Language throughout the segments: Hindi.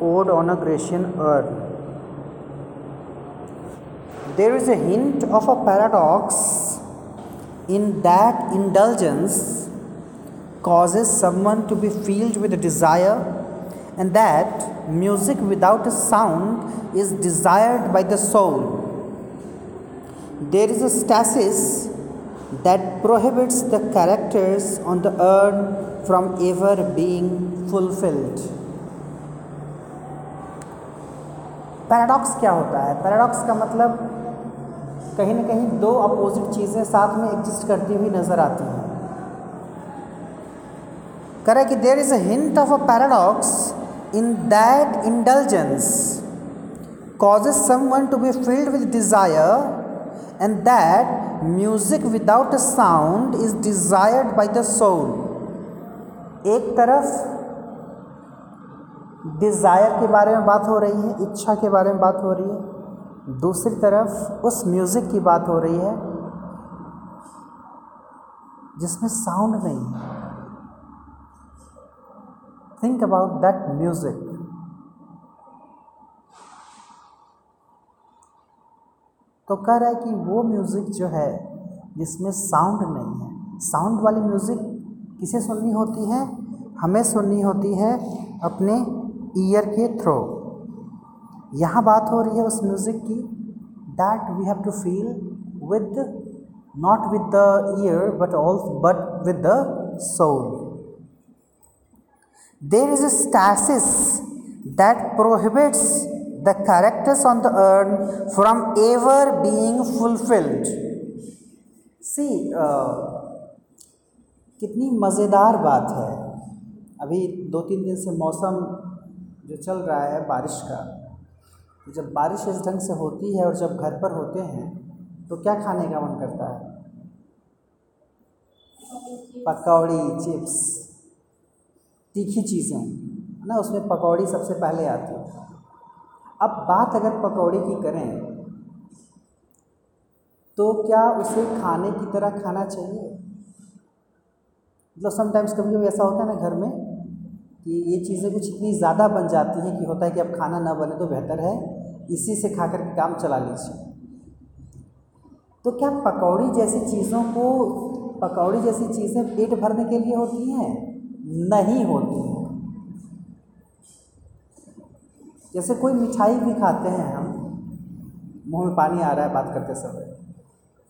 Ode on a Grecian Urn. There is a hint of a paradox in that indulgence causes someone to be filled with desire, and that music without a sound is desired by the soul. There is a stasis that prohibits the characters on the urn from ever being fulfilled. Paradox क्या होता है? पैराडॉक्स का मतलब कहीं ना कहीं दो अपोजिट चीज़ें साथ में एग्जिस्ट करती हुई नज़र आती हैं। करे कि there is a hint of a paradox in that indulgence causes someone to be filled with desire and that music without a sound is desired by the soul एक तरफ़ डिज़ायर के बारे में बात हो रही है, इच्छा के बारे में बात हो रही है, दूसरी तरफ़ उस म्यूज़िक की बात हो रही है, जिसमें साउंड नहीं है। थिंक अबाउट दैट म्यूज़िक तो कह रहा है कि वो म्यूज़िक जो है, जिसमें साउंड नहीं है। साउंड वाली म्यूज़िक किसे सुननी होती है? हमें सुननी होती है अपने ईयर के थ्रो यहाँ बात हो रही है उस म्यूज़िक की that we have to feel with not with the ear but all but with the soul there is that prohibits the characters on the urn from ever being fulfilled. See, uh, कितनी मज़ेदार बात है। अभी दो तीन दिन से मौसम जो चल रहा है बारिश का तो जब बारिश इस ढंग से होती है और जब घर पर होते हैं तो क्या खाने का मन करता है? पकौड़ी, चिप्स, तीखी चीज़ें, है ना? उसमें पकौड़ी सबसे पहले आती है। अब बात अगर पकौड़ी की करें तो क्या उसे खाने की तरह खाना चाहिए? मतलब समटाइम्स कभी कभी ऐसा होता है ना घर में कि ये चीज़ें कुछ इतनी ज़्यादा बन जाती हैं कि होता है कि अब खाना ना बने तो बेहतर है, इसी से खा कर के काम चला लीजिए। तो क्या पकौड़ी जैसी चीज़ों को, पकौड़ी जैसी चीज़ें पेट भरने के लिए होती हैं? नहीं होती हैं। जैसे कोई मिठाई भी खाते हैं हम, मुँह में पानी आ रहा है बात करते समय।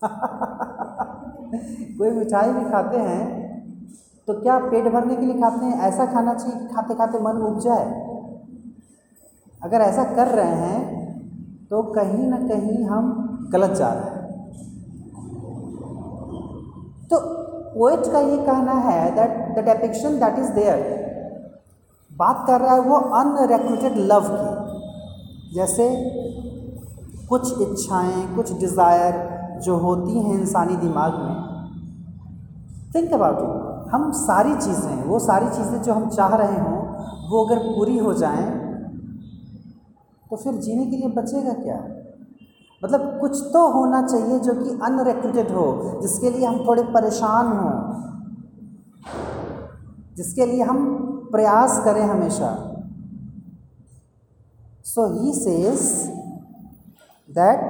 कोई मिठाई भी खाते हैं तो क्या पेट भरने के लिए खाते हैं? ऐसा खाना चाहिए कि खाते खाते मन उग जाए। अगर ऐसा कर रहे हैं तो कहीं ना कहीं हम गलत जा रहे हैं। तो पोइट का ये कहना है that the depiction that is there बात कर रहा है वो अनरिक्रूटेड लव की। जैसे कुछ इच्छाएँ, कुछ डिज़ायर जो होती हैं इंसानी दिमाग में। थिंक अबाउट इट हम सारी चीज़ें, वो सारी चीज़ें जो हम चाह रहे हों, वो अगर पूरी हो जाएँ तो फिर जीने के लिए बचेगा क्या? मतलब कुछ तो होना चाहिए जो कि अनरिक्रूटेड हो, जिसके लिए हम थोड़े परेशान हों, जिसके लिए हम प्रयास करें हमेशा। So he says that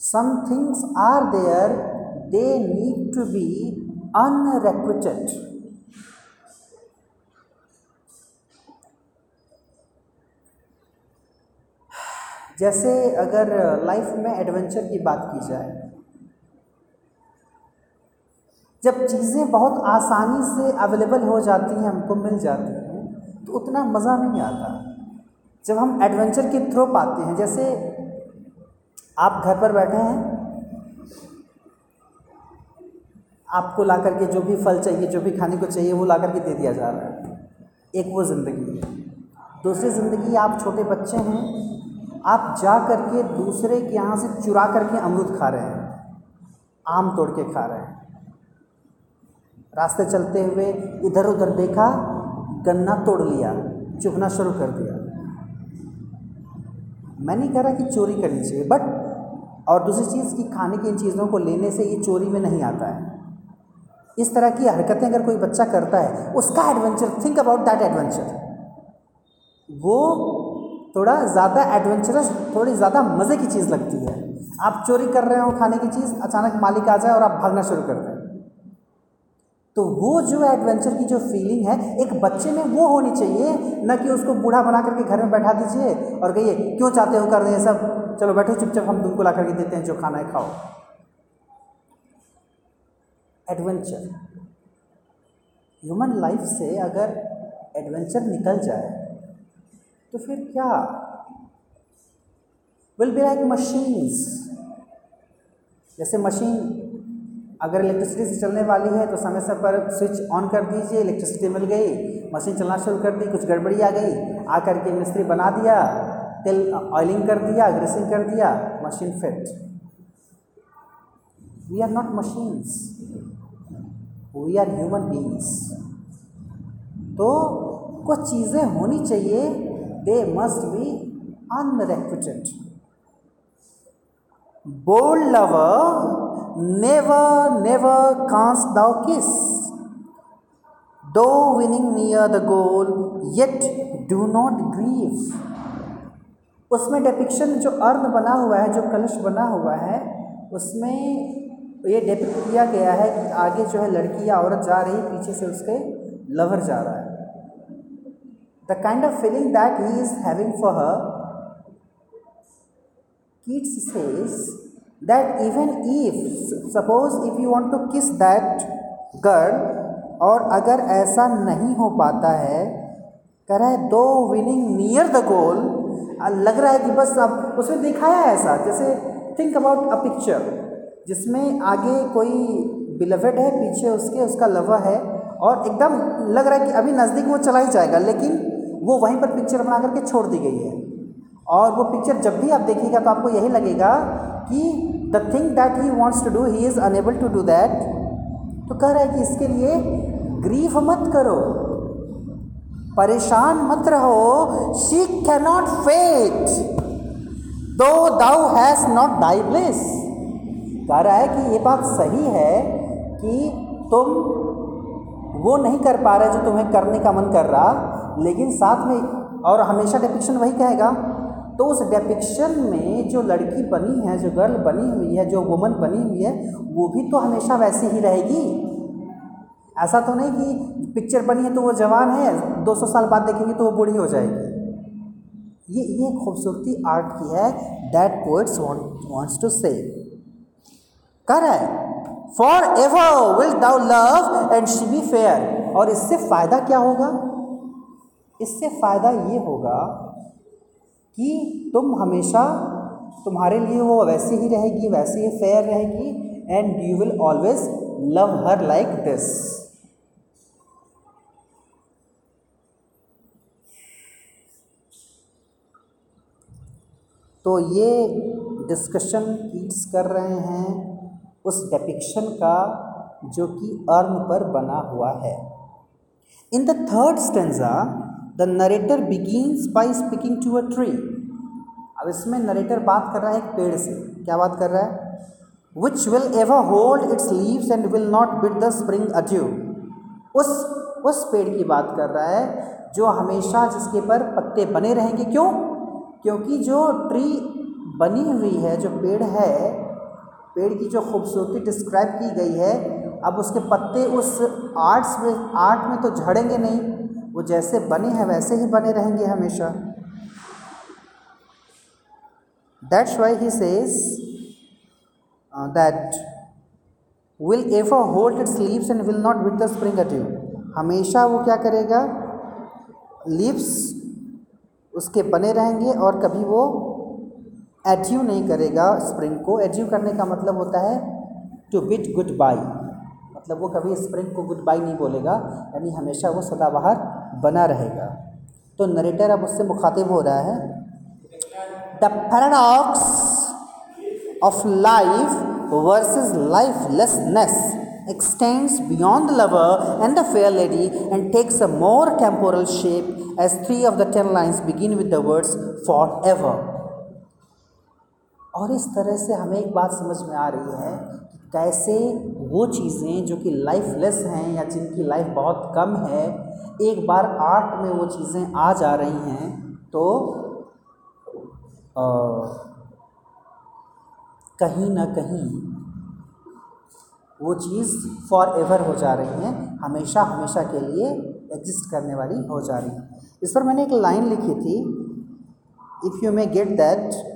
some things are there they need to be unrequited जैसे अगर लाइफ में एडवेंचर की बात की जाए, जब चीज़ें बहुत आसानी से अवेलेबल हो जाती हैं, हमको मिल जाती हैं तो उतना मज़ा नहीं आता। जब हम एडवेंचर के थ्रो पाते हैं, जैसे आप घर पर बैठे हैं आपको ला करके जो भी फल चाहिए, जो भी खाने को चाहिए, वो ला करके दे दिया जा रहा है। एक वो ज़िंदगी है। दूसरी ज़िंदगी, आप छोटे बच्चे हैं, आप जा करके दूसरे के यहाँ से चुरा करके अमरूद खा रहे हैं, आम तोड़ के खा रहे हैं। रास्ते चलते हुए इधर उधर देखा, गन्ना तोड़ लिया, चुभना शुरू कर दिया। मैं नहीं कह रहा कि चोरी करनी चाहिए बट और दूसरी चीज़ कि खाने की इन चीज़ों को लेने से ये चोरी में नहीं आता है। इस तरह की हरकतें अगर कोई बच्चा करता है, उसका adventure think about that adventure वो थोड़ा ज़्यादा एडवेंचरस थोड़ी ज़्यादा मज़े की चीज़ लगती है। आप चोरी कर रहे हो खाने की चीज़, अचानक मालिक आ जाए और आप भागना शुरू कर दें। तो वो जो एडवेंचर की जो फीलिंग है, एक बच्चे में वो होनी चाहिए, न कि उसको बूढ़ा बना करके घर में बैठा दीजिए और कहिए, क्यों चाहते हो कर रहे सब? चलो बैठो, चुपचाप हम तुमको ला करके देते हैं, जो खाना है खाओ। एडवेंचर। ह्यूमन लाइफ से अगर एडवेंचर निकल जाए तो फिर क्या? विल बी लाइक मशीन्स जैसे मशीन अगर इलेक्ट्रिसिटी से चलने वाली है तो समय समय पर स्विच ऑन कर दीजिए इलेक्ट्रिसिटी मिल गई मशीन चलना शुरू कर दी, कुछ गड़बड़ी आ गई, आकर के मिस्त्री बना दिया, तेल ऑयलिंग कर दिया ग्रेसिंग कर दिया machine fit we are not machines we are human beings तो कुछ चीज़ें होनी चाहिए they must be unrequited bold lover never never canst thou kiss though winning near the goal yet do not grieve उसमें डेपिक्शन जो अर्न बना हुआ है, जो कलश बना हुआ है, उसमें ये डिपिक्ट किया गया है कि आगे जो है लड़की या औरत जा रही, पीछे से उसके लवर जा रहा है। The kind of feeling that he is having for her Keats says that even if, suppose if you want to kiss that girl और अगर ऐसा नहीं हो पाता है है, दो विनिंग नियर द गोल लग रहा है कि बस अब उसने दिखाया है ऐसा, जैसे थिंक अबाउट अ पिक्चर जिसमें आगे कोई बिलवेड है, पीछे उसके, उसका लवर है और एकदम लग रहा है कि अभी नज़दीक वो चला ही जाएगा, लेकिन वो वहीं पर पिक्चर बना करके छोड़ दी गई है। और वो पिक्चर जब भी आप देखिएगा तो आपको यही लगेगा कि the thing that he wants to do he is unable to do that तो कह रहा है कि इसके लिए ग्रीफ मत करो, परेशान मत रहो she cannot fade though thou has not thy bliss कह रहा है कि ये बात सही है कि तुम वो नहीं कर पा रहे जो तुम्हें करने का मन कर रहा, लेकिन साथ में और हमेशा डिपिक्शन वही कहेगा। तो उस डेपिक्शन में जो लड़की बनी है, जो गर्ल बनी हुई है, जो वुमन बनी हुई है, वो भी तो हमेशा वैसी ही रहेगी। ऐसा तो नहीं कि पिक्चर बनी है तो वो जवान है 200 साल बाद देखेंगे तो वो बूढ़ी हो जाएगी। ये ये खूबसूरती आर्ट की है दैट पोइट्स वांट्स टू से कर। है for ever will thou love and she be fair और इससे फ़ायदा क्या होगा? इससे फ़ायदा ये होगा कि तुम हमेशा तुम्हारे लिए वो वैसे ही रहेगी, वैसे ही फेयर रहेगी and you will always love her like this तो ये डिस्कशन कीट्स कर रहे हैं। उस डेपिक्शन का जो कि अर्म पर बना हुआ है। In the third stanza the narrator begins by speaking to a tree अब इसमें नरेटर बात कर रहा है एक पेड़ से। क्या बात कर रहा है? Which will ever hold its leaves and will not bid the spring adieu उस उस पेड़ की बात कर रहा है जो हमेशा जिसके पर पत्ते बने रहेंगे। क्यों? क्योंकि जो ट्री बनी हुई है, जो पेड़ है पेड़ की जो खूबसूरती डिस्क्राइब की गई है, अब उसके पत्ते उस आर्ट्स में आर्ट में तो झड़ेंगे नहीं। वो जैसे बने हैं, वैसे ही बने रहेंगे हमेशा। That's why he says that will ever hold its leaves and will not with the spring adieu हमेशा वो क्या करेगा? लीव्स उसके बने रहेंगे और कभी वो एड्यू नहीं करेगा स्प्रिंग को। एड्यू करने का मतलब होता है टू बिट गुड बाई मतलब वो कभी स्प्रिंग को गुड बाई नहीं बोलेगा, यानी हमेशा वो सदाबहार बना रहेगा। तो नरेटर अब उससे मुखातिब हो रहा है। The paradox of life versus lifelessness extends beyond the lover and the fair lady and takes a more temporal shape as three of the ten lines begin with the words forever और इस तरह से हमें एक बात समझ में आ रही है कि कैसे वो चीज़ें जो कि लाइफलेस हैं या जिनकी लाइफ बहुत कम है एक बार आर्ट में वो चीज़ें आ जा रही हैं तो आ, कहीं ना कहीं वो चीज़ फॉर एवर हो जा रही हैं हमेशा हमेशा के लिए एग्जिस्ट करने वाली हो जा रही है। इस पर मैंने एक लाइन लिखी थी if you may get that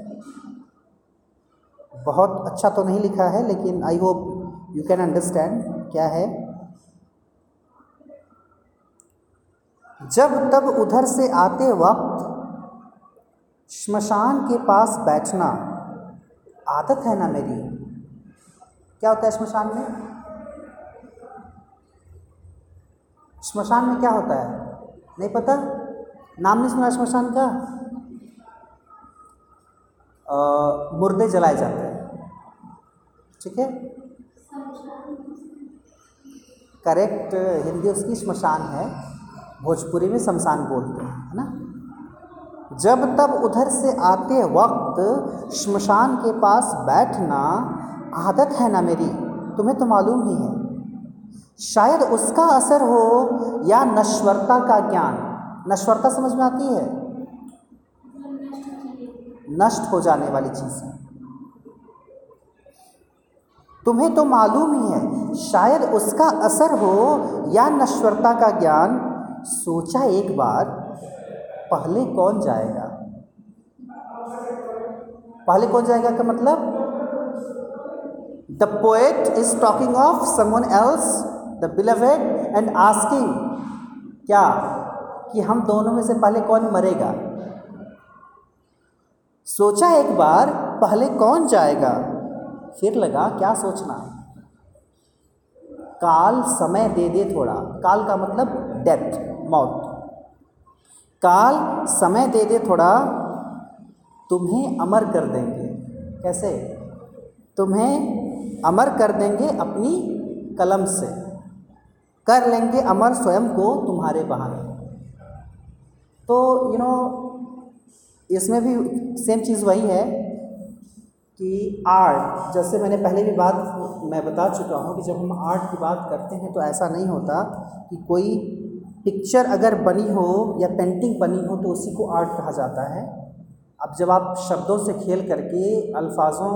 बहुत अच्छा तो नहीं लिखा है, लेकिन I hope you can understand क्या है। जब तब उधर से आते वक्त श्मशान के पास बैठना आदत है ना मेरी? क्या होता है श्मशान में? श्मशान में क्या होता है? नहीं पता? नाम नहीं सुना श्मशान का? मुर्दे जलाए जाते हैं। ठीक है? करेक्ट हिंदी उसकी शमशान है। भोजपुरी में शमशान बोलते हैं, है ना? जब तब उधर से आते वक्त शमशान के पास बैठना आदत है ना मेरी? तुम्हें तो मालूम ही है। शायद उसका असर हो या नश्वरता का ज्ञान। नश्वरता समझ में आती है? नष्ट हो जाने वाली चीज़। है तुम्हें तो मालूम ही है, शायद उसका असर हो या नश्वरता का ज्ञान। सोचा एक बार, पहले कौन जाएगा? पहले कौन जाएगा का मतलब? The poet is talking of someone else the beloved and asking क्या कि हम दोनों में से पहले कौन मरेगा? सोचा एक बार, पहले कौन जाएगा? फिर लगा, क्या सोचना? काल समय दे दे थोड़ा। काल का मतलब डेथ मौत। काल समय दे दे थोड़ा, तुम्हें अमर कर देंगे। कैसे? तुम्हें अमर कर देंगे अपनी कलम से। कर लेंगे अमर स्वयं को तुम्हारे बहाने। तो यू नो इसमें भी सेम चीज़ वही है कि आर्ट जैसे मैंने पहले भी बात, मैं बता चुका हूँ कि जब हम आर्ट की बात करते हैं तो ऐसा नहीं होता कि कोई पिक्चर अगर बनी हो या पेंटिंग बनी हो तो उसी को आर्ट कहा जाता है। अब जब आप शब्दों से खेल करके, अल्फाजों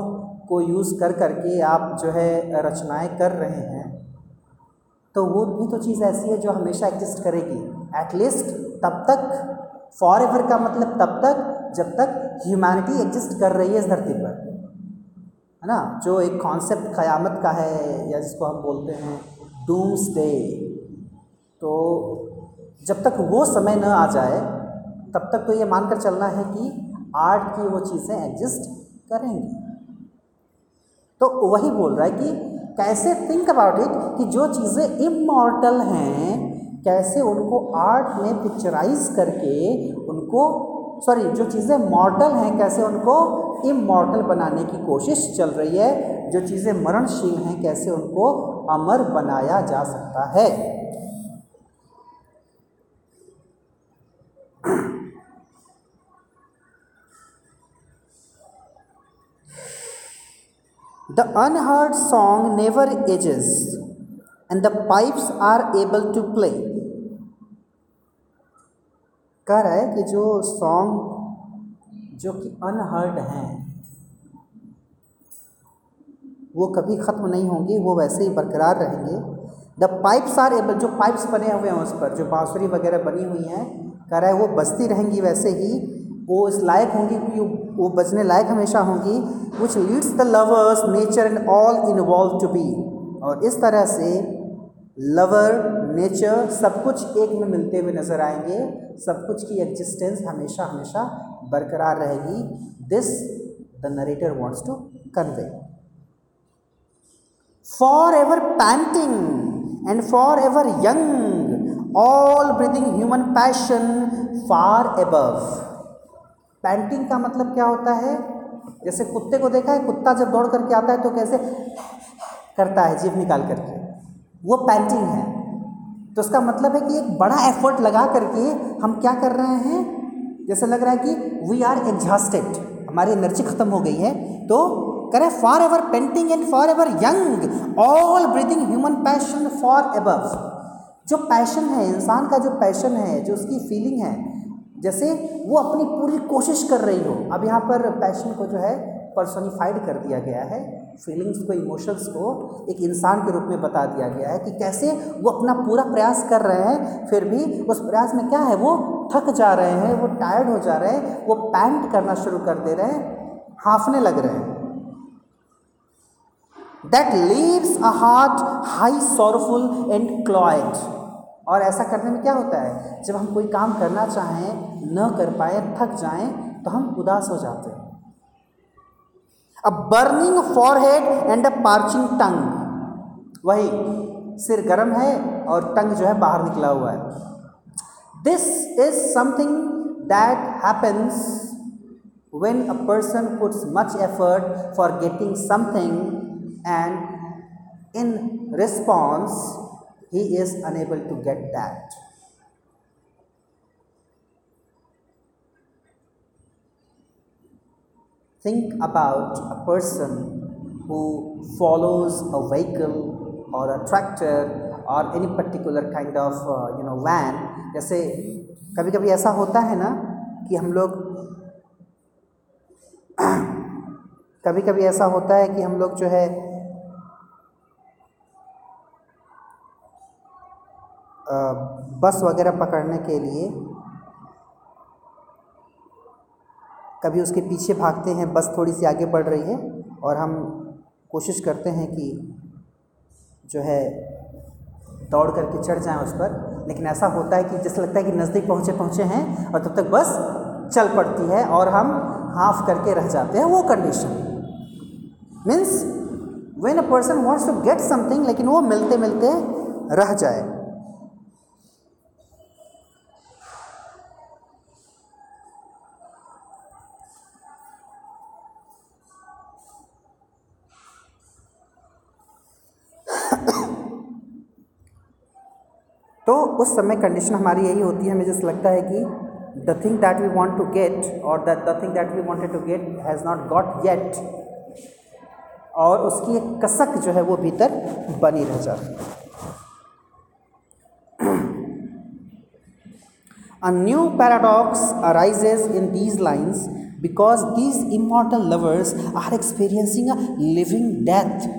को यूज़ कर करके आप जो है रचनाएँ कर रहे हैं तो वो भी तो चीज़ ऐसी है जो हमेशा एग्जिस्ट करेगी। एटलीस्ट तब तक फॉर एवर का मतलब तब तक जब तक ह्यूमैनिटी एग्जिस्ट कर रही है इस धरती पर। है ना? जो एक कॉन्सेप्ट क़यामत का है, या जिसको हम बोलते हैं डूम्स डे तो जब तक वो समय न आ जाए, तब तक तो ये मानकर चलना है कि आर्ट की वो चीज़ें एग्जिस्ट करेंगी। तो वही बोल रहा है कि कैसे थिंक अबाउट इट कि जो चीज़ें इमोर्टल हैं, कैसे उनको आर्ट में पिक्चराइज करके उनको सॉरी जो चीज़ें मॉर्टल हैं कैसे उनको इमॉर्टल बनाने की कोशिश चल रही है जो चीज़ें मरणशील हैं कैसे उनको अमर बनाया जा सकता है The unheard song never ages, and the pipes are able to play. कह रहा है कि जो सॉन्ग जो कि अनहर्ड हैं, वो कभी ख़त्म नहीं होंगे, वो वैसे ही बरकरार रहेंगे। द पाइप्स आर एबल जो पाइप्स बने हुए हैं उस पर, जो बाँसुरी वगैरह बनी हुई हैं कह रहा है वो बजती रहेंगी वैसे ही। वो इस लायक होंगी कि वो बजने लायक हमेशा होंगी which leads the lovers nature and all involve to be और इस तरह से लवर नेचर सब कुछ एक में मिलते हुए नज़र आएँगे। सब कुछ की एग्जिस्टेंस हमेशा हमेशा बरकरार रहेगी। This the narrator wants to convey for ever panting and for ever young all breathing human passion far above panting का मतलब क्या होता है? जैसे कुत्ते को देखा है, कुत्ता जब दौड़ करके आता है तो कैसे? करता है, जीभ निकाल करके। वो पैंटिंग है। तो उसका मतलब है कि एक बड़ा एफर्ट लगा करके हम क्या कर रहे हैं? जैसे लग रहा है कि वी आर एग्जॉस्टेड हमारी एनर्जी खत्म हो गई है। तो करें for ever painting and for ever young all breathing human passion for above जो पैशन है, इंसान का जो पैशन है, जो उसकी फीलिंग है, जैसे वो अपनी पूरी कोशिश कर रही हो। अब यहाँ पर पैशन को जो है पर्सोनिफाइड कर दिया गया है। फीलिंग्स को इमोशंस को एक इंसान के रूप में बता दिया गया है कि कैसे वो अपना पूरा प्रयास कर रहे हैं, फिर भी उस प्रयास में क्या है, वो थक जा रहे हैं, वो टायर्ड हो जा रहे हैं, वो पैंट करना शुरू कर दे रहे हैं, हाफने लग रहे हैं। That leaves a heart high sorrowful and cloyed और ऐसा करने में क्या होता है, जब हम कोई काम करना चाहें, न कर पाए, थक जाएँ तो हम उदास हो जाते हैं। a burning forehead and a parching tongue वही सिर गर्म है और टंग जो है बाहर निकला हुआ है this is something that happens when a person puts much effort for getting something and in response he is unable to get that Think about a person who follows a vehicle or a tractor or any particular kind of uh, you know van जैसे कभी कभी ऐसा होता है ना कि हम लोग कभी कभी ऐसा होता है कि हम लोग जो है बस वगैरह पकड़ने के लिए कभी उसके पीछे भागते हैं, बस थोड़ी सी आगे बढ़ रही है और हम कोशिश करते हैं कि जो है दौड़ करके चढ़ जाएँ उस पर। लेकिन ऐसा होता है कि जैसे लगता है कि नज़दीक पहुँचे पहुँचे हैं और तब तक बस चल पड़ती है और हम हाफ़ करके रह जाते हैं, वो condition means when a person wants to get something लेकिन वो मिलते मिलते रह जाए। तो उस समय कंडीशन हमारी यही होती है, हमें जैसे लगता है कि the thing that we want to get और that the thing that we wanted to get has not got yet और उसकी एक कसक जो है वो भीतर बनी रह जाती है A new paradox arises in these lines because these immortal lovers are experiencing a living death.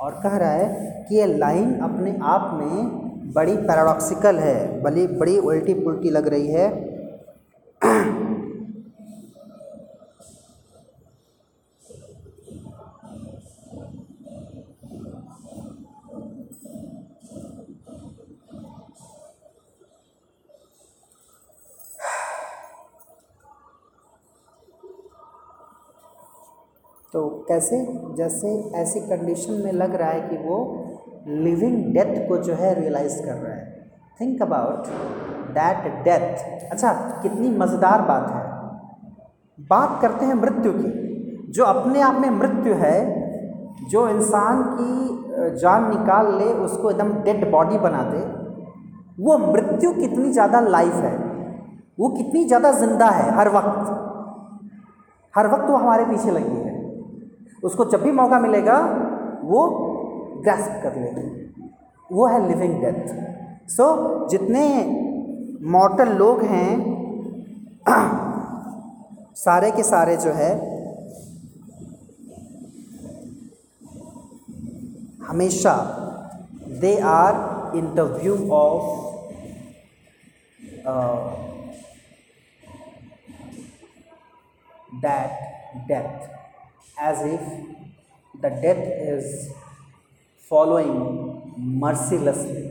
और कह रहा है कि ये लाइन अपने आप में बड़ी पैराडॉक्सिकल है बड़ी बड़ी उल्टी पुल्टी लग रही है। तो कैसे, जैसे ऐसी कंडीशन में लग रहा है कि वो लिविंग डेथ को जो है रियलाइज़ कर रहा है। थिंक अबाउट दैट डेथ अच्छा कितनी मज़ेदार बात है। बात करते हैं मृत्यु की। जो अपने आप में मृत्यु है, जो इंसान की जान निकाल ले, उसको एकदम डेड बॉडी बना दे, वो मृत्यु कितनी ज़्यादा लाइफ है। वो कितनी ज़्यादा ज़िंदा है हर वक्त। हर वक्त वो हमारे पीछे लगी है। उसको जब भी मौका मिलेगा, वो ग्रैस्प कर लेगा वो है लिविंग डेथ सो जितने मॉर्टल लोग हैं, सारे के सारे जो है, हमेशा they are interview of that death as if the death is following mercilessly.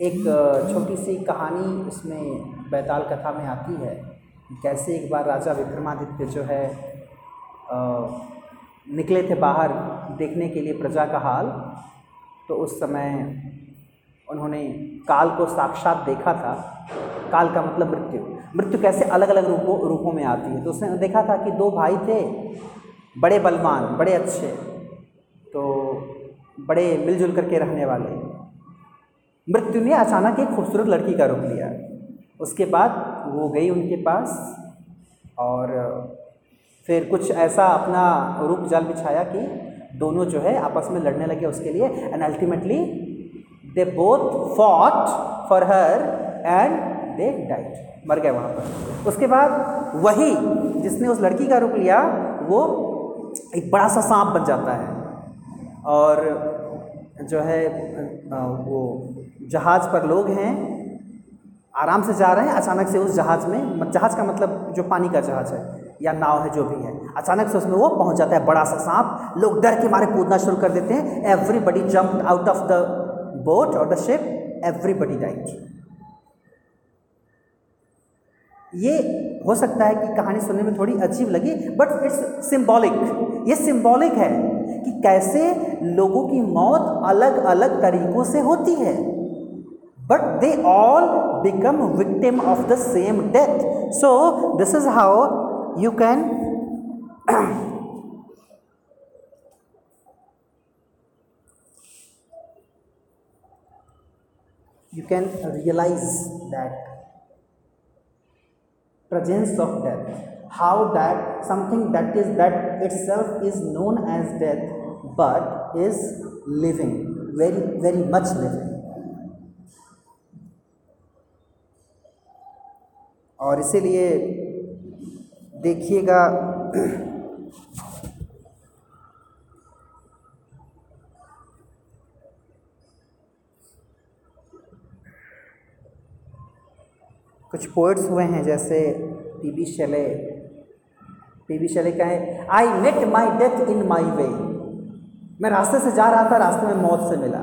एक छोटी सी कहानी इसमें बैताल कथा में आती है कैसे एक बार राजा विक्रमादित्य जो है निकले थे बाहर देखने के लिए प्रजा का हाल तो उस समय उन्होंने काल को साक्षात देखा था। काल का मतलब मृत्यु। मृत्यु कैसे अलग अलग रूपों रूपों में आती है? तो उसने देखा था कि दो भाई थे, बड़े बलवान, बड़े अच्छे। तो बड़े मिलजुल करके रहने वाले। मृत्यु ने अचानक एक खूबसूरत लड़की का रूप लिया। उसके बाद वो गई उनके पास और फिर कुछ ऐसा अपना रूप जाल बिछाया कि दोनों जो है आपस में लड़ने लगे उसके लिए। And ultimately they both fought for her and they died मर गए वहाँ पर। उसके बाद वही जिसने उस लड़की का रूप लिया, वो एक बड़ा सा सांप बन जाता है। और जो है वो जहाज़ पर लोग हैं, आराम से जा रहे हैं, अचानक से उस जहाज़ में जहाज़ का मतलब जो पानी का जहाज़ है, या नाव है जो भी है, अचानक से उसमें वो पहुँच जाता है, बड़ा सा सांप, लोग डर के मारे कूदना शुरू कर देते हैं everybody jump out of the boat और द शिप एवरीबडी डाइट ये हो सकता है कि कहानी सुनने में थोड़ी अजीब लगी बट इट्स सिंबॉलिक ये सिम्बॉलिक है। कि कैसे लोगों की मौत अलग अलग तरीकों से होती है। But they all become victim of the same death so this is how you can you can realise that presence of death how that something that is that itself is known as death but is living, very very much living. और इसीलिए देखिएगा, कुछ पोइट्स हुए हैं जैसे P B Shelley. P B Shelley का है I met my death in माई वे मैं रास्ते से जा रहा था, रास्ते में मौत से मिला।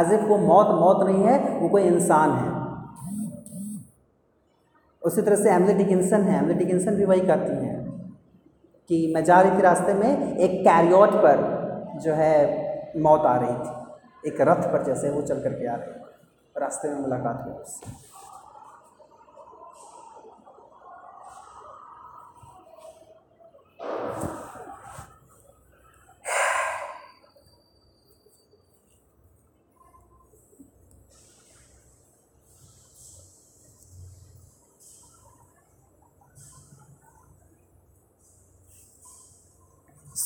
एज इफ़ वो मौत मौत नहीं है, वो कोई इंसान है। उसी तरह से एमले डिकिंसन है। एमले डिकिंसन भी वही कहती हैं कि मैं जा रही थी रास्ते में, एक कैरियोट पर जो है मौत आ रही थी। एक रथ पर जैसे वो चल करके आ रही रास्ते में मुलाकात हुई उससे।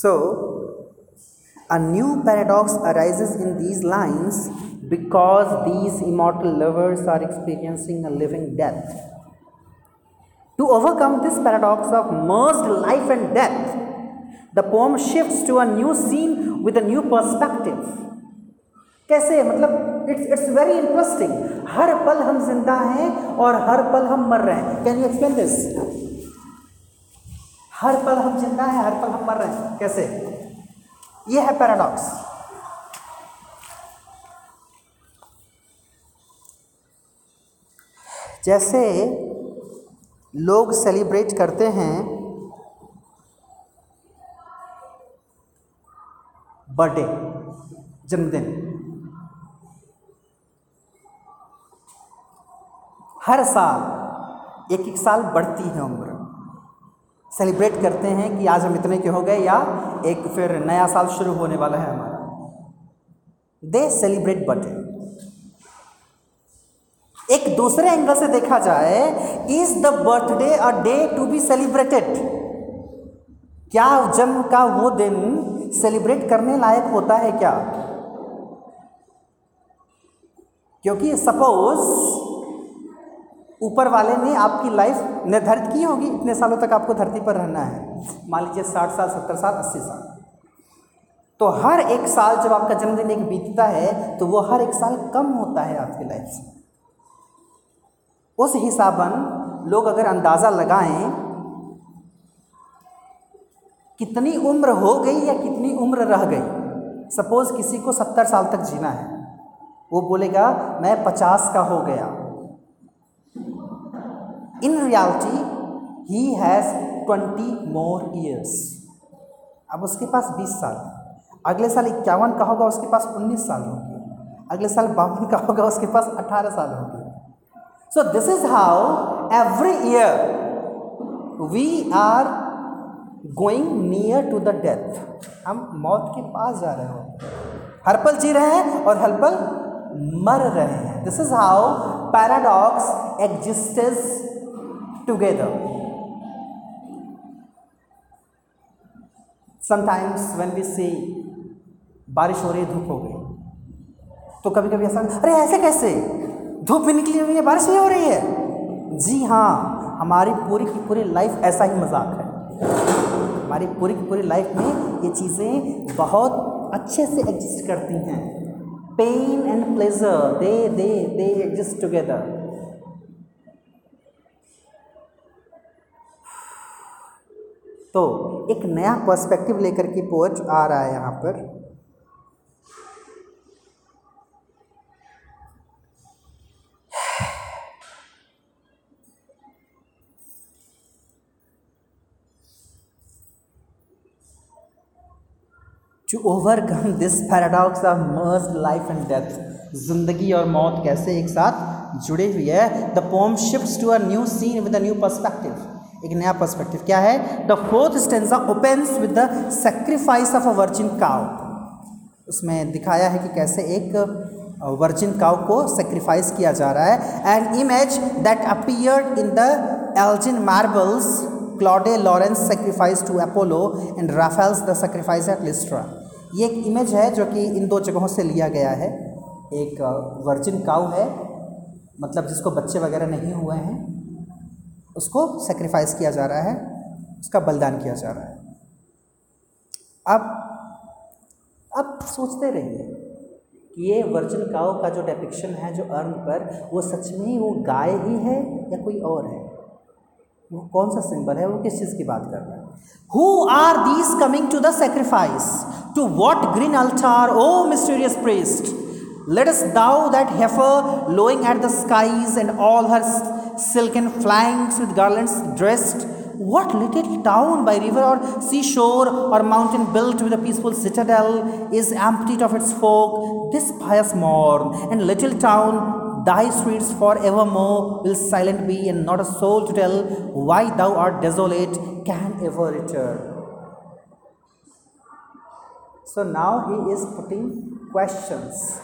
So, a new paradox arises in these lines because these immortal lovers are experiencing a living death. To overcome this paradox of merged life and death, the poem shifts to a new scene with a new perspective. कैसे मतलब इट्स इट्स वेरी इंटरेस्टिंग हर पल हम जिंदा हैं और हर पल हम मर रहे हैं कैन यू एक्सप्लेन दिस हर पल हम ज़िंदा हैं, हर पल हम मर रहे हैं। कैसे? ये है पैराडॉक्स जैसे लोग सेलिब्रेट करते हैं बर्थडे जन्मदिन। हर साल एक एक साल बढ़ती है उम्र। सेलिब्रेट करते हैं कि आज हम इतने के हो गए या एक फिर नया साल शुरू होने वाला है हमारा। दे सेलिब्रेट बर्थडे एक दूसरे एंगल से देखा जाए is the birthday a day to be celebrated क्या जन्म का वो दिन सेलिब्रेट करने लायक होता है क्या? क्योंकि सपोज़ ऊपर वाले ने आपकी लाइफ निर्धारित की होगी? इतने सालों तक आपको धरती पर रहना है। मान लीजिए साठ साल, सत्तर साल, अस्सी साल। तो हर एक साल जब आपका जन्मदिन एक बीतता है तो वो हर एक साल कम होता है आपकी लाइफ से। उस हिसाबन लोग अगर अंदाज़ा लगाएँ, कितनी उम्र हो गई या कितनी उम्र रह गई? सपोज़ किसी को सत्तर साल तक जीना है। वो बोलेगा, मैं पचास का हो गया। In reality he has twenty more years अब उसके पास बीस साल। अगले साल इक्यावन का होगा, उसके पास उन्नीस साल होंगे। अगले साल बावन का होगा, उसके पास अठारह साल होंगे। So this is how every year we are going near to the death हम मौत के पास जा रहे हो हर पल जी रहे हैं और हर पल मर रहे हैं। This is how paradox existence together. Sometimes when we see बारिश हो रही है, धूप हो गई तो कभी कभी ऐसा अरे, ऐसे कैसे? धूप भी निकली हुई है, बारिश भी हो रही है। जी हाँ हमारी पूरी की पूरी लाइफ ऐसा ही मज़ाक है। हमारी पूरी की पूरी लाइफ में ये चीज़ें बहुत अच्छे से एग्जिस्ट करती हैं। Pain and pleasure they they they exist together तो एक नया पर्सपेक्टिव लेकर के पोएट आ रहा है यहाँ पर। To overcome this paradox of merge life and death ज़िंदगी और मौत कैसे एक साथ जुड़े हुई है? The poem shift to a new scene with a new perspective एक नया पर्सपेक्टिव क्या है? The fourth stanza opens with the sacrifice of a virgin cow उसमें दिखाया है कि कैसे एक वर्जिन काउ को सेक्रीफाइस किया जा रहा है। And image that appeared in the Elgin Marbles Claude Lorrain's sacrifice to Apollo and Raphael's the sacrifice at Lystra ये एक इमेज है जो कि इन दो जगहों से लिया गया है। एक वर्जिन काउ है मतलब जिसको बच्चे वगैरह नहीं हुए हैं। उसको सेक्रीफाइस किया जा रहा है, उसका बलिदान किया जा रहा है। अब अब सोचते रहिए कि ये वर्जिन काउ का जो डेपिक्शन है, जो अर्न पर, वो सच में ही वो गाय ही है या कोई और है? वो कौन सा सिंबल है? वो किस चीज़ की बात कर रहा है? Who are these coming to the sacrifice to what green altar O mysterious priest late us thou that heifer lowing at the skies and all her silken flanks with garlands dressed. What little town by river or seashore or mountain built with a peaceful citadel is emptied of its folk? This pious morn and little town thy streets for evermore will silent be and not a soul to tell why thou art desolate can ever return. So now he is putting questions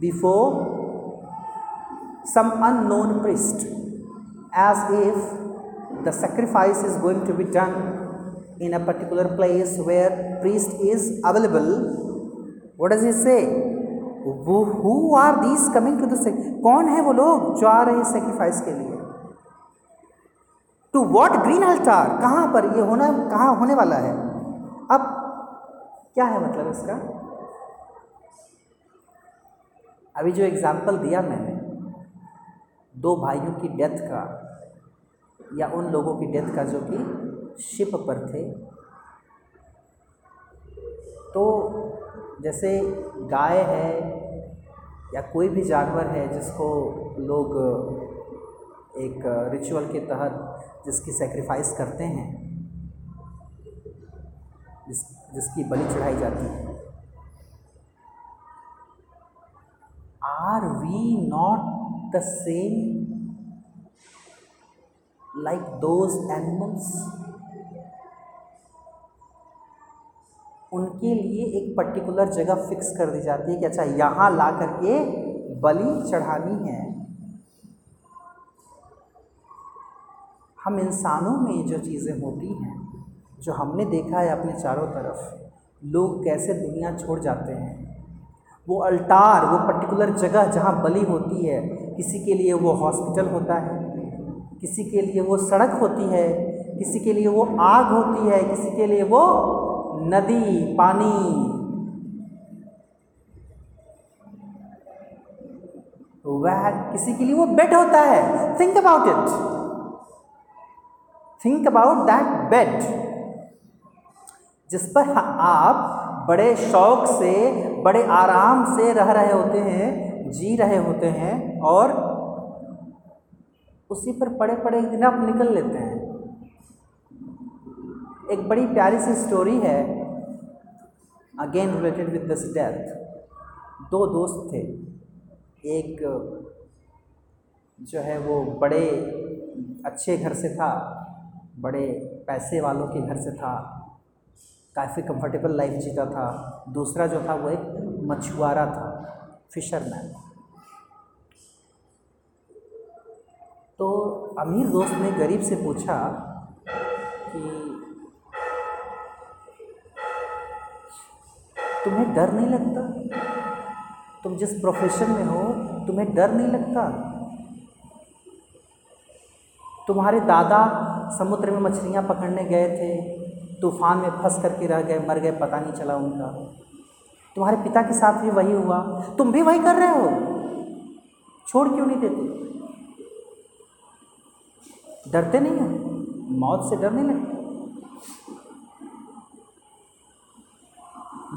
before some unknown priest as if the sacrifice is going to be done in a particular place where priest is available what does he say who are these coming to the कौन है वो लोग जो आ रहे हैं सेक्रीफाइस के लिए टू वॉट ग्रीन अल्टार कहाँ पर ये होना कहाँ होने वाला है अब क्या है मतलब इसका अभी जो एग्ज़ाम्पल दिया मैंने दो भाइयों की डेथ का या उन लोगों की डेथ का जो कि शिप पर थे। तो जैसे गाय है या कोई भी जानवर है जिसको लोग एक रिचुअल के तहत जिसकी सेक्रीफाइस करते हैं, जिस, जिसकी बलि चढ़ाई जाती है। Are we not the same like those animals. उनके लिए एक पर्टिकुलर जगह फिक्स कर दी जाती है कि अच्छा यहाँ ला करके बलि चढ़ानी है। हम इंसानों में जो चीज़ें होती हैं, जो हमने देखा है अपने चारों तरफ़, लोग कैसे दुनिया छोड़ जाते हैं। वो अल्टार, वो पर्टिकुलर जगह जहाँ बलि होती है किसी के लिए वो हॉस्पिटल होता है, किसी के लिए वो सड़क होती है, किसी के लिए वो आग होती है, किसी के लिए वो नदी, पानी। वह किसी के लिए वो बेड होता है। Think about it think about that bed जिस पर आप बड़े शौक से, बड़े आराम से रह रहे होते हैं जी रहे होते हैं और उसी पर पड़े पड़े दिन आप निकल लेते हैं। एक बड़ी प्यारी सी स्टोरी है again related with this death दो दोस्त थे। एक जो है वो बड़े अच्छे घर से था, बड़े पैसे वालों के घर से था, काफ़ी कंफर्टेबल लाइफ जीता था। दूसरा जो था वो एक मछुआरा था। फिशरमैन। तो अमीर दोस्त ने गरीब से पूछा कि, तुम्हें डर नहीं लगता? तुम जिस प्रोफेशन में हो, तुम्हें डर नहीं लगता? तुम्हारे दादा समुद्र में मछलियाँ पकड़ने गए थे, तूफ़ान में फंस करके रह गए, मर गए, पता नहीं चला उनका। तुम्हारे पिता के साथ भी वही हुआ। तुम भी वही कर रहे हो? छोड़ क्यों नहीं देते? डरते नहीं हो? मौत से डरने लगते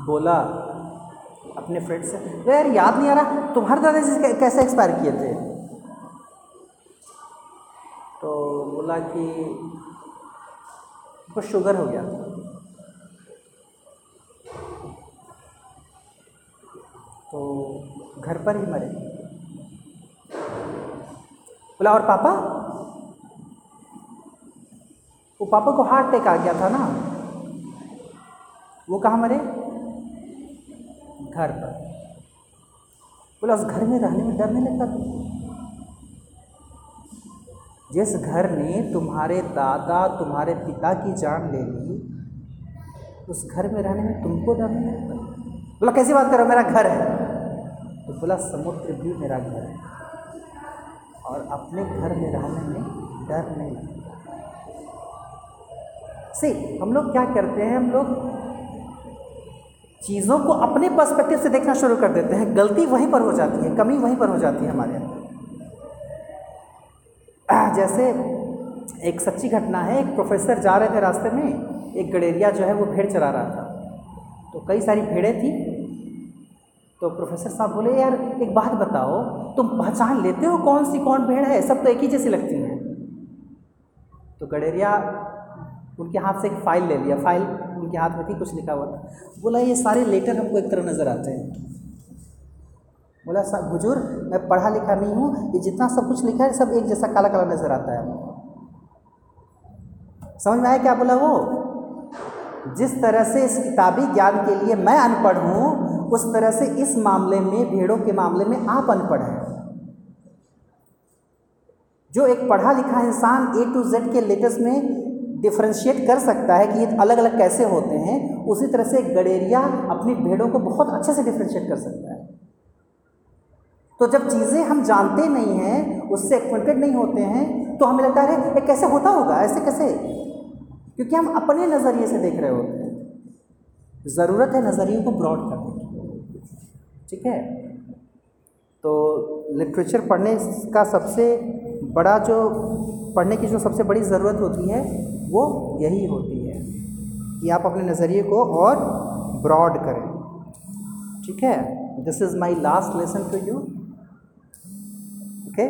बोला अपने फ्रेंड से तो यार, याद नहीं आ रहा, तुम्हारे दादाजी कैसे एक्सपायर किए थे? तो बोला कि उनको शुगर हो गया। तो घर पर ही मरे। बोला, और पापा? वो पापा को हार्ट अटैक आ गया था ना। वो कहाँ मरे? घर पर। बोला, उस घर में रहने में डर नहीं लगता तुम जिस घर ने तुम्हारे दादा, तुम्हारे पिता की जान ले ली, उस घर में रहने में तुमको डर नहीं लगता? बोला, कैसी बात करो मेरा घर है। तो बोला समुद्र भी मेरा घर है। और अपने घर में रहने में डर नहीं से हम लोग क्या करते हैं? हम लोग चीज़ों को अपने पर्सपेक्टिव से देखना शुरू कर देते हैं। गलती वहीं पर हो जाती है, कमी वहीं पर हो जाती है हमारे अंदर। जैसे एक सच्ची घटना है, एक प्रोफेसर जा रहे थे रास्ते में, एक गडेरिया जो है वो भेड़ चरा रहा था। तो कई सारी भेड़ें थी तो प्रोफेसर साहब बोले, यार, एक बात बताओ, तुम पहचान लेते हो कौन सी कौन भेड़ है? सब तो एक ही जैसी लगती हैं. तो गडेरिया उनके हाथ से एक फ़ाइल ले लिया। फ़ाइल उनके हाथ में थी, कुछ लिखा हुआ था। बोला, ये सारे लेटर हमको एक तरह नज़र आते हैं। बोला साहब बुज़ुर्ग, मैं पढ़ा लिखा नहीं हूँ, ये जितना सब कुछ लिखा है, सब एक जैसा काला काला नज़र आता है। समझ में आया क्या बोला वो? जिस तरह से इस किताबी ज्ञान के लिए मैं अनपढ़ हूँ उस तरह से इस मामले में, भेड़ों के मामले में आप अनपढ़ हैं। जो एक पढ़ा लिखा इंसान ए टू जेड के लेटर्स में डिफ्रेंशिएट कर सकता है कि ये अलग अलग कैसे होते हैं, उसी तरह से गडेरिया अपनी भेड़ों को बहुत अच्छे से डिफ्रेंशिएट कर सकता है। तो जब चीज़ें हम जानते नहीं हैं, उससे एक्वेंटेड नहीं होते हैं तो हमें लगता है ये कैसे होता होगा? ऐसे कैसे? क्योंकि हम अपने नज़रिए से देख रहे होते हैं। ज़रूरत है नज़रियों को ब्रॉड करने ठीक है? तो लिटरेचर पढ़ने का सबसे बड़ा जो, पढ़ने की जो सबसे बड़ी ज़रूरत होती है, वो यही होती है कि आप अपने नज़रिए को और ब्रॉड करें। ठीक है? This is my last lesson to you Okay?